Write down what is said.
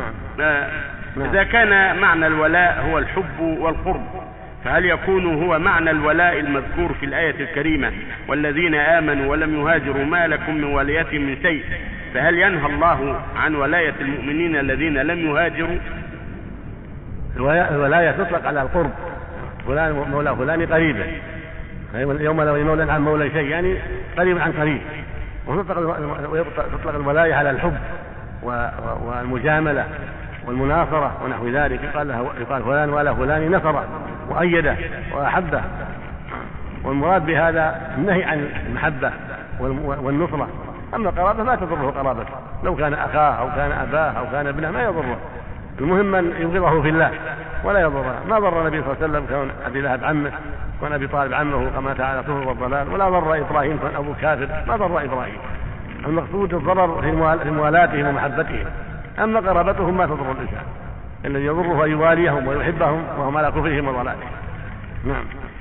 نعم. آه، نعم. إذا كان معنى الولاء هو الحب والقرب فهل يكون هو معنى الولاء المذكور في الآية الكريمة؟ والذين آمنوا ولم يهاجروا ما لكم من ولايتهم من شيء. فهل ينهى الله عن ولاية المؤمنين الذين لم يهاجروا؟ الولاية تطلق على القرب. فلان مولى فلان قريبه يوم لو مولى عن مولى شيء يعني قريب عن قريب. وتطلق الولاية على الحب. والمجاملة والمناصرة ونحو ذلك. يقال له يقال فلان ولا فلان نصره وأيده وأحبه. والمراد بهذا النهي عن المحبة والنصرة. أما قرابة ما تضره قرابته لو كان أخاه أو كان أباه أو كان ابنه ما يضره. المهم أن يبغضه في الله ولا يضره. ما ضر النبي صلى الله عليه وسلم كون أبي لهب عمه كون أبي طالب عمه كما تعالى كفر والضلال. ولا ضر إبراهيم كون أبو كافر ما ضر إبراهيم. المقصود الضرر في موال- في موالاتهم ومحبتهم. أما قرابتهم ما تضر الإنسان. الذي يضره أن يواليهم ويحبهم وهم على كفرهم وضلالهم. نعم.